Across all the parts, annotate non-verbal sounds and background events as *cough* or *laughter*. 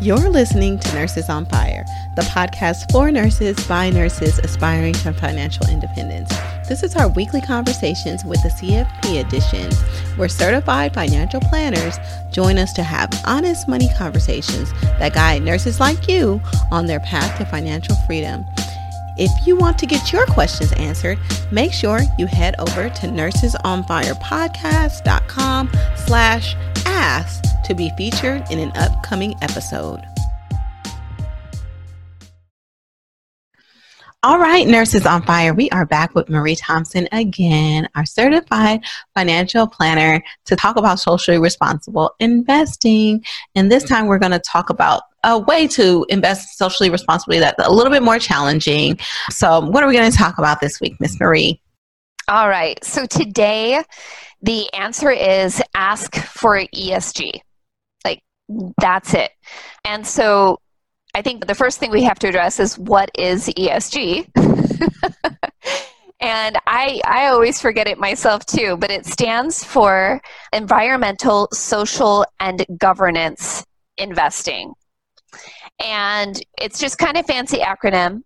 You're listening to Nurses on Fire, the podcast for nurses by nurses aspiring to financial independence. This is our weekly conversations with the CFP edition, where certified financial planners join us to have honest money conversations that guide nurses like you on their path to financial freedom. If you want to get your questions answered, make sure you head over to nursesonfirepodcast.com slash ask to be featured in an upcoming episode. All right, Nurses on Fire, we are back with Marie Thomasson again, our certified financial planner, to talk about socially responsible investing. And this time we're going to talk about a way to invest socially responsibly that's a little bit more challenging. So, what are we going to talk about this week, Miss Marie? All right. So, today the answer is ask for ESG. That's it. And so, I think the first thing we have to address is what is ESG? *laughs* and I, I always forget it myself too, but it stands for Environmental, Social, and Governance Investing. And it's just kind of fancy acronym.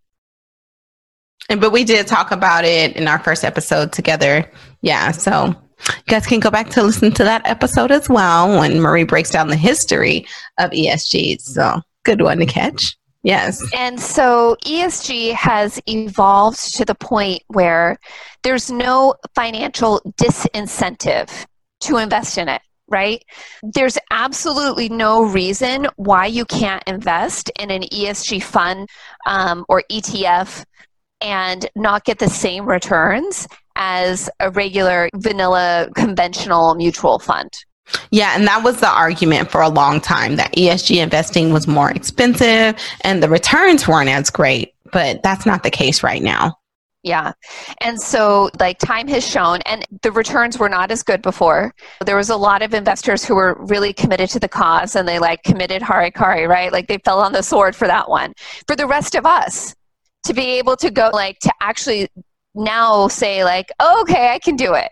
And but we did talk about it in our first episode together. Yeah, so you guys can go back to listen to that episode as well when Marie breaks down the history of ESG. So good one to catch. Yes. And so ESG has evolved to the point where there's no financial disincentive to invest in it, right? There's absolutely no reason why you can't invest in an ESG fund um, or ETF and not get the same returns as a regular vanilla conventional mutual fund. Yeah, and that was the argument for a long time that ESG investing was more expensive and the returns weren't as great, but that's not the case right now. Yeah. And so, like, time has shown, and the returns were not as good before. There was a lot of investors who were really committed to the cause and they, like, committed harikari, right? Like, they fell on the sword for that one. For the rest of us, to be able to go, like, to actually now say, like, oh, okay, I can do it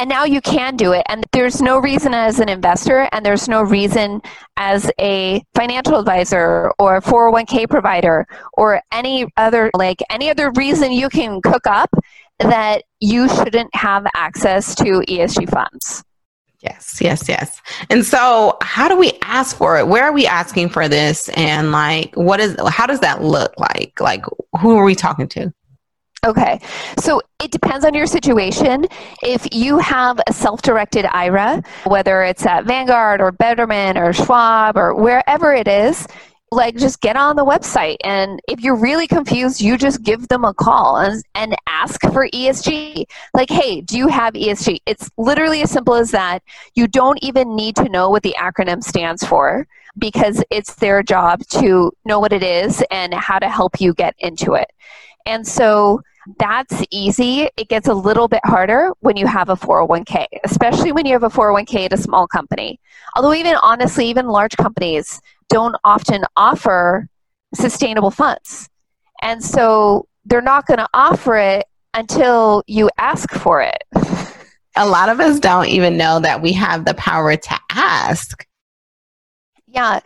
and now you can do it. And there's no reason as an investor, and there's no reason as a financial advisor or 401k provider or any other, like any other reason you can cook up that you shouldn't have access to ESG funds. Yes, yes, yes. And so, how do we ask for it? Where are we asking for this? And like, what is, how does that look like? Like, who are we talking to? Okay, so it depends on your situation. If you have a self directed IRA, whether it's at Vanguard or Betterment or Schwab or wherever it is, like just get on the website. And if you're really confused you just give them a call and, and ask for esg like hey do you have esg it's literally as simple as that. You don't even need to know what the acronym stands for because it's their job to know what it is and how to help you get into it. And so that's easy. It gets a little bit harder when you have a 401k, especially when you have a 401k at a small company. Although, even honestly, even large companies don't often offer sustainable funds. And so they're not going to offer it until you ask for it. A lot of us don't even know that we have the power to ask. Yeah.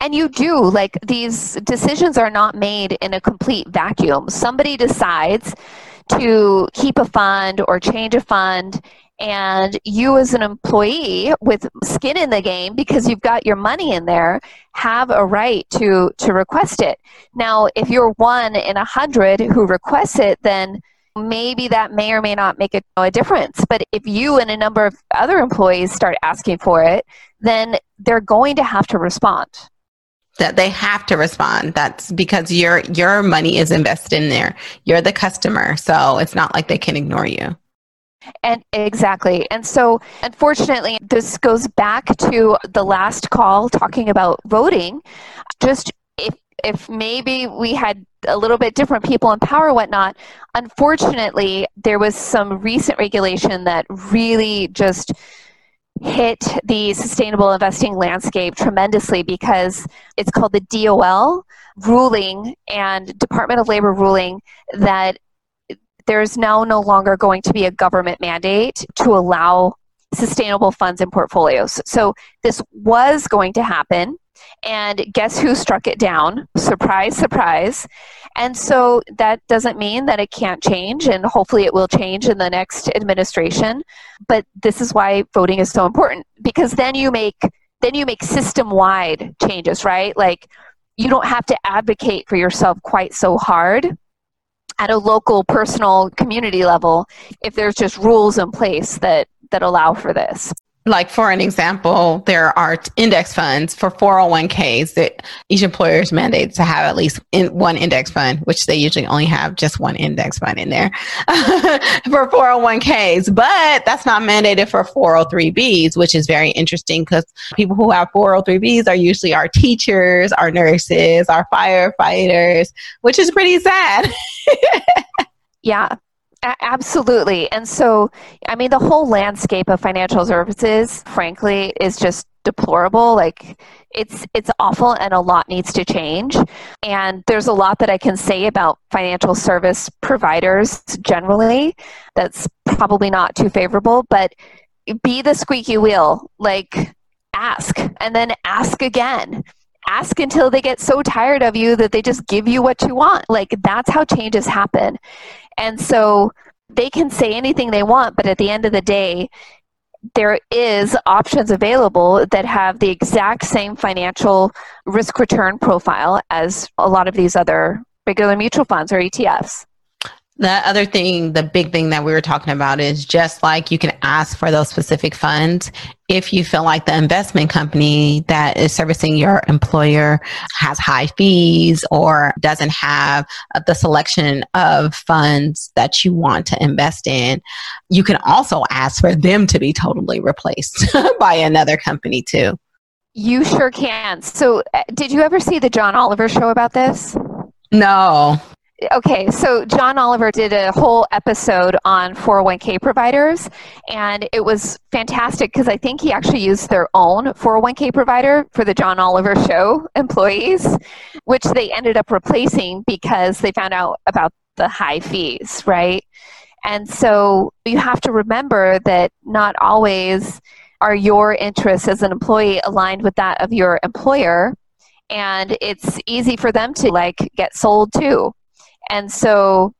And you do, like, these decisions are not made in a complete vacuum. Somebody decides to keep a fund or change a fund, and you, as an employee with skin in the game, because you've got your money in there, have a right to, to request it. Now, if you're one in a hundred who requests it, then maybe that may or may not make a, a, difference. But if you and a number of other employees start asking for it, then they're going to have to respond. That they have to respond. That's because your your money is invested in there. You're the customer, so it's not like they can ignore you. And exactly. And so, unfortunately, this goes back to the last call talking about voting. Just if if maybe we had a little bit different people in power whatnot unfortunately there was some recent regulation that really just hit the sustainable investing landscape tremendously because it's called the DOL ruling and Department of Labor ruling that there's now no longer going to be a government mandate to allow sustainable funds in portfolios. So this was going to happen And guess who struck it down? Surprise, surprise. And so that doesn't mean that it can't change, and hopefully it will change in the next administration. But this is why voting is so important because then you make then you make system wide changes, right? Like you don't have to advocate for yourself quite so hard at a local, personal, community level if there's just rules in place that that allow for this like for an example, there are index funds for 401ks that each employer is mandated to have at least in one index fund, which they usually only have just one index fund in there *laughs* for 401ks. But that's not mandated for 403bs, which is very interesting because people who have 403bs are usually our teachers, our nurses, our firefighters, which is pretty sad. *laughs* yeah, absolutely. And so, I mean, the whole landscape of financial services, frankly, is just deplorable. Like, it's it's awful, and a lot needs to change. And there's a lot that I can say about financial service providers generally. That's probably not too favorable, but be the squeaky wheel. Like, ask, and then ask again ask until they get so tired of you that they just give you what you want. Like that's how changes happen. And so they can say anything they want, but at the end of the day, there is options available that have the exact same financial risk return profile as a lot of these other regular mutual funds or ETFs. The other thing, the big thing that we were talking about is just like you can ask for those specific funds if you feel like the investment company that is servicing your employer has high fees or doesn't have the selection of funds that you want to invest in, you can also ask for them to be totally replaced *laughs* by another company too. You sure can. So, uh, did you ever see the John Oliver show about this? No okay, so John Oliver did a whole episode on 401k providers, and it was fantastic because I think he actually used their own 401k provider for the John Oliver show employees, which they ended up replacing because they found out about the high fees, right? And so you have to remember that not always are your interests as an employee aligned with that of your employer and it's easy for them to like get sold too and so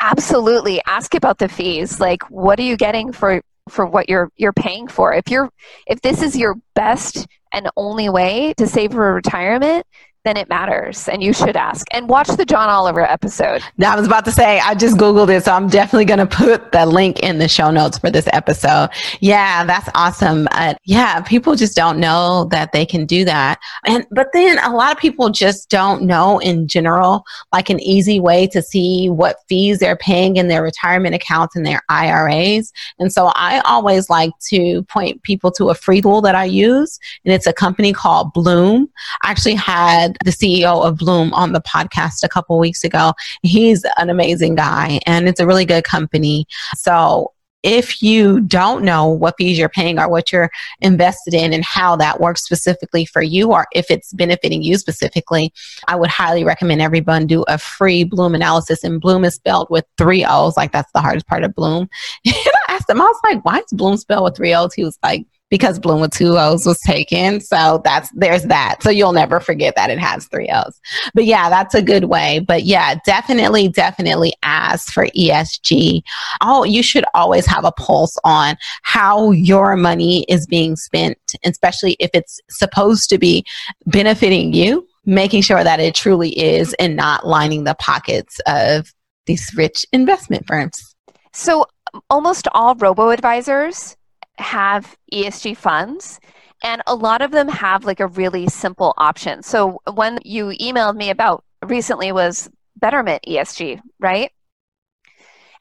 absolutely ask about the fees. Like what are you getting for for what you're you're paying for? If you're if this is your best and only way to save for retirement, then it matters and you should ask. And watch the john oliver episode. Now, i was about to say i just googled it so i'm definitely going to put the link in the show notes for this episode. Yeah that's awesome. Uh, yeah people just don't know that they can do that. And but then a lot of people just don't know in general like an easy way to see what fees they're paying in their retirement accounts and their iras and so i always like to point people to a free tool that i use and it's a company called Blooom. I actually had the CEO of Blooom on the podcast a couple weeks ago. He's an amazing guy and it's a really good company. So if you don't know what fees you're paying or what you're invested in and how that works specifically for you or if it's benefiting you specifically, I would highly recommend everyone do a free Blooom analysis. And Blooom is spelled with three O's, like that's the hardest part of Blooom. *laughs* and I asked him, I was like, why is Blooom spelled with three O's? He was like, because Bloom with two O's was taken. So that's, there's that. So you'll never forget that it has three O's. But yeah, that's a good way. But yeah, definitely, definitely ask for ESG. Oh, you should always have a pulse on how your money is being spent, especially if it's supposed to be benefiting you, making sure that it truly is and not lining the pockets of these rich investment firms. So um, almost all robo advisors have ESG funds and a lot of them have like a really simple option. So one you emailed me about recently was Betterment ESG, right?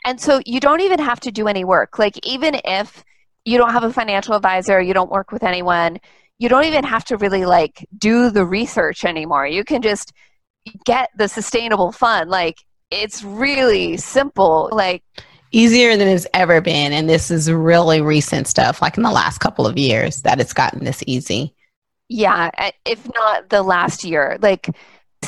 And so you don't even have to do any work. Like even if you don't have a financial advisor, you don't work with anyone, you don't even have to really like do the research anymore. You can just get the sustainable fund. Like it's really simple. Like easier than it's ever been. And this is really recent stuff, like in the last couple of years, that it's gotten this easy. Yeah, if not the last year. Like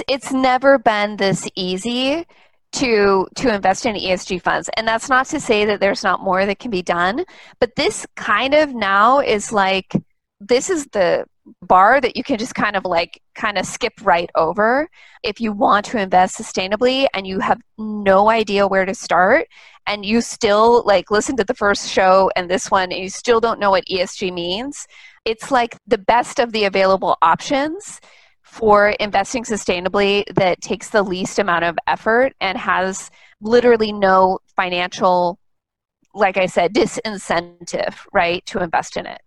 it's never been this easy to to invest in ESG funds. And that's not to say that there's not more that can be done, but this kind of now is like this is the bar that you can just kind of like kind of skip right over if you want to invest sustainably and you have no idea where to start and you still like listen to the first show and this one and you still don't know what ESG means it's like the best of the available options for investing sustainably that takes the least amount of effort and has literally no financial like I said disincentive right to invest in it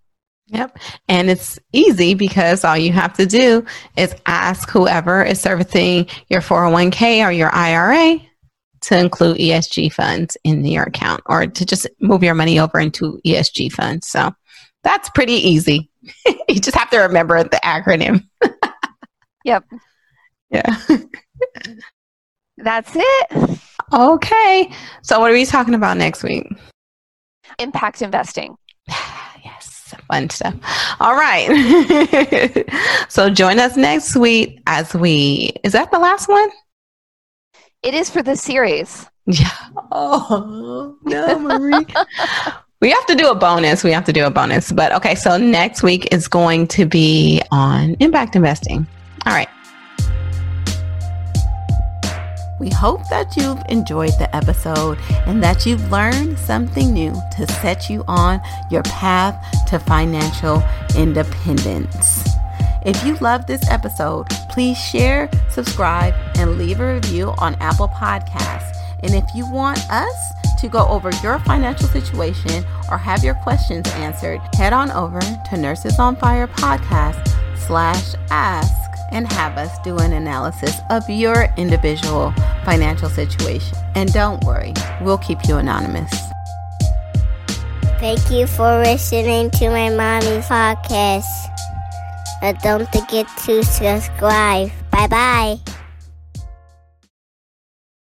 Yep. And it's easy because all you have to do is ask whoever is servicing your 401k or your IRA to include ESG funds in your account or to just move your money over into ESG funds. So that's pretty easy. *laughs* you just have to remember the acronym. *laughs* yep. Yeah. that's it. Okay. So what are we talking about next week? Impact investing *sighs* *sighs* *sighs* fun stuff. All right. *laughs* so join us next week as we, is that the last one? It is for the series. *laughs* Yeah. Oh, no, Marie. *laughs* we have to do a bonus. We have to do a bonus. But okay, so next week is going to be on impact investing. All right. We hope that you've enjoyed the episode and that you've learned something new to set you on your path to financial independence. If you love this episode, please share, subscribe, and leave a review on Apple Podcasts. And if you want us to go over your financial situation or have your questions answered, head on over to Nurses on Fire podcast slash ask and have us do an analysis of your individual financial situation. And don't worry, we'll keep you anonymous. Thank you for listening to my mommy's podcast. And don't forget to subscribe. Bye bye.